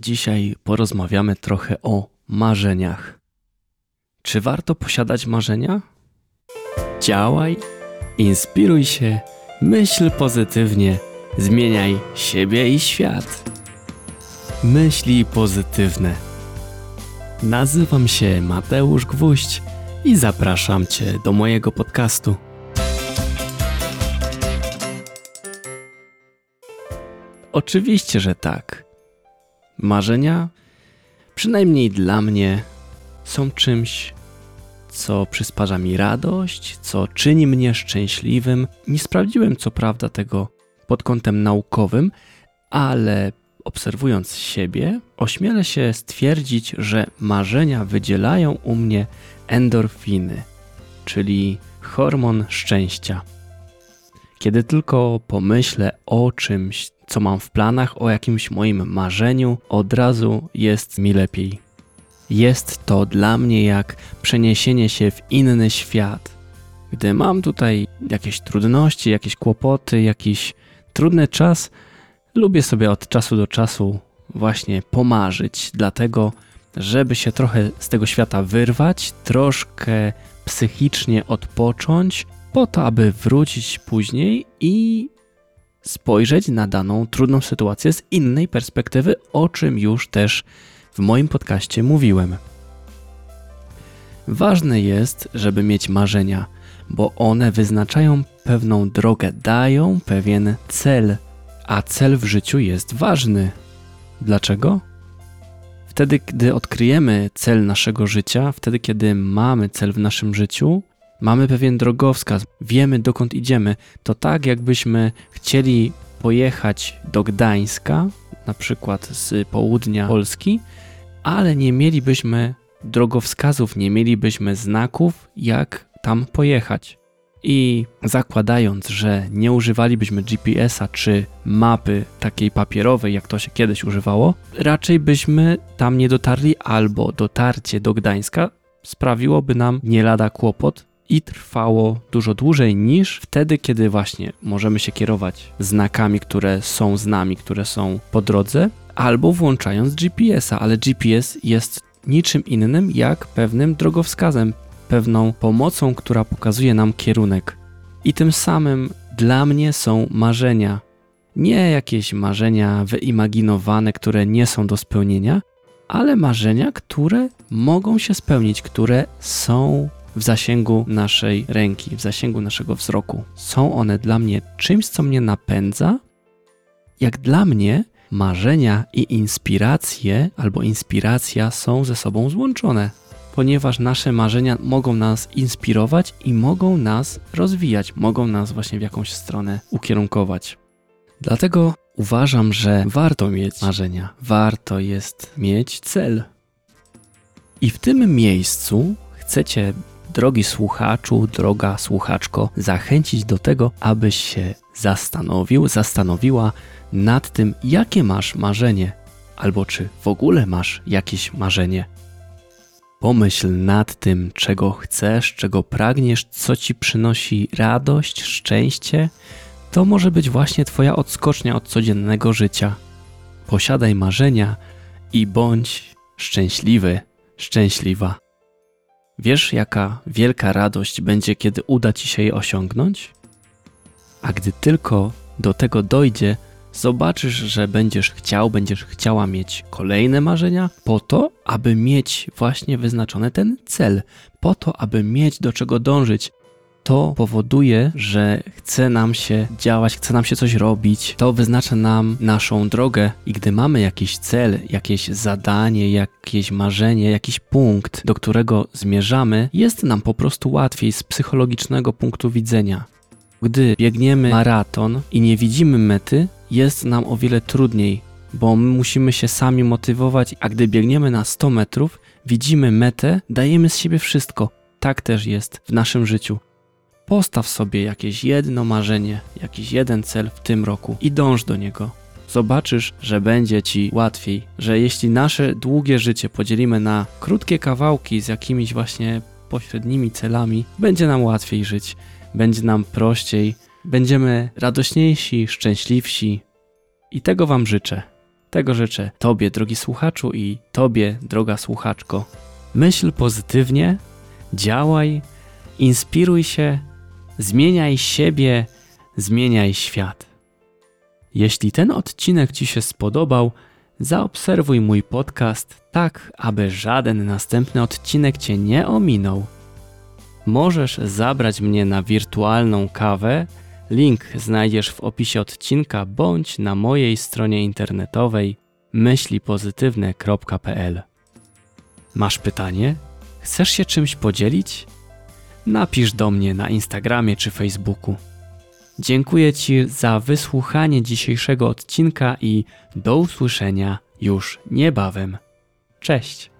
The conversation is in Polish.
Dzisiaj porozmawiamy trochę o marzeniach. Czy warto posiadać marzenia? Działaj, inspiruj się, myśl pozytywnie, zmieniaj siebie i świat. Myśli pozytywne. Nazywam się Mateusz Gwóźdź i zapraszam Cię do mojego podcastu. Oczywiście, że tak. Marzenia, przynajmniej dla mnie, są czymś, co przysparza mi radość, co czyni mnie szczęśliwym. Nie sprawdziłem co prawda tego pod kątem naukowym, ale obserwując siebie, ośmielę się stwierdzić, że marzenia wydzielają u mnie endorfiny, czyli hormon szczęścia. Kiedy tylko pomyślę o czymś, co mam w planach, o jakimś moim marzeniu, od razu jest mi lepiej. Jest to dla mnie jak przeniesienie się w inny świat. Gdy mam tutaj jakieś trudności, jakieś kłopoty, jakiś trudny czas, lubię sobie od czasu do czasu właśnie pomarzyć, dlatego żeby się trochę z tego świata wyrwać, troszkę psychicznie odpocząć, po to, aby wrócić później i spojrzeć na daną trudną sytuację z innej perspektywy, o czym już też w moim podcaście mówiłem. Ważne jest, żeby mieć marzenia, bo one wyznaczają pewną drogę, dają pewien cel, a cel w życiu jest ważny. Dlaczego? Wtedy, gdy odkryjemy cel naszego życia, wtedy, kiedy mamy cel w naszym życiu, mamy pewien drogowskaz, wiemy dokąd idziemy. To tak, jakbyśmy chcieli pojechać do Gdańska, na przykład z południa Polski, ale nie mielibyśmy drogowskazów, nie mielibyśmy znaków, jak tam pojechać. I zakładając, że nie używalibyśmy GPS-a czy mapy takiej papierowej, jak to się kiedyś używało, raczej byśmy tam nie dotarli, albo dotarcie do Gdańska sprawiłoby nam nie lada kłopot i trwało dużo dłużej niż wtedy, kiedy właśnie możemy się kierować znakami, które są z nami, które są po drodze, albo włączając GPS-a, ale GPS jest niczym innym jak pewnym drogowskazem, pewną pomocą, która pokazuje nam kierunek. I tym samym dla mnie są marzenia. Nie jakieś marzenia wyimaginowane, które nie są do spełnienia, ale marzenia, które mogą się spełnić, które są w zasięgu naszej ręki, w zasięgu naszego wzroku. Są one dla mnie czymś, co mnie napędza. Jak dla mnie, marzenia i inspiracje albo inspiracja są ze sobą złączone, ponieważ nasze marzenia mogą nas inspirować i mogą nas rozwijać, mogą nas właśnie w jakąś stronę ukierunkować. Dlatego uważam, że warto mieć marzenia, warto jest mieć cel. I w tym miejscu chcecie drogi słuchaczu, droga słuchaczko, zachęcić do tego, abyś się zastanowił, zastanowiła nad tym, jakie masz marzenie, albo czy w ogóle masz jakieś marzenie. Pomyśl nad tym, czego chcesz, czego pragniesz, co ci przynosi radość, szczęście. To może być właśnie Twoja odskocznia od codziennego życia. Posiadaj marzenia i bądź szczęśliwy, szczęśliwa. Wiesz, jaka wielka radość będzie, kiedy uda ci się je osiągnąć? A gdy tylko do tego dojdzie, zobaczysz, że będziesz chciał, będziesz chciała mieć kolejne marzenia, po to, aby mieć właśnie wyznaczony ten cel, po to, aby mieć do czego dążyć, to powoduje, że chce nam się działać, chce nam się coś robić, to wyznacza nam naszą drogę i gdy mamy jakiś cel, jakieś zadanie, jakieś marzenie, jakiś punkt, do którego zmierzamy, jest nam po prostu łatwiej z psychologicznego punktu widzenia. Gdy biegniemy maraton i nie widzimy mety, jest nam o wiele trudniej, bo my musimy się sami motywować, a gdy biegniemy na 100 metrów, widzimy metę, dajemy z siebie wszystko. Tak też jest w naszym życiu. Postaw sobie jakieś jedno marzenie, jakiś jeden cel w tym roku i dąż do niego. Zobaczysz, że będzie ci łatwiej, że jeśli nasze długie życie podzielimy na krótkie kawałki z jakimiś właśnie pośrednimi celami, będzie nam łatwiej żyć, będzie nam prościej, będziemy radośniejsi, szczęśliwsi i tego Wam życzę. Tego życzę Tobie, drogi słuchaczu, i Tobie, droga słuchaczko. Myśl pozytywnie, działaj, inspiruj się, zmieniaj siebie, zmieniaj świat. Jeśli ten odcinek Ci się spodobał, zaobserwuj mój podcast tak, aby żaden następny odcinek Cię nie ominął. Możesz zabrać mnie na wirtualną kawę. Link znajdziesz w opisie odcinka bądź na mojej stronie internetowej myślipozytywne.pl. Masz pytanie? Chcesz się czymś podzielić? Napisz do mnie na Instagramie czy Facebooku. Dziękuję Ci za wysłuchanie dzisiejszego odcinka i do usłyszenia już niebawem. Cześć!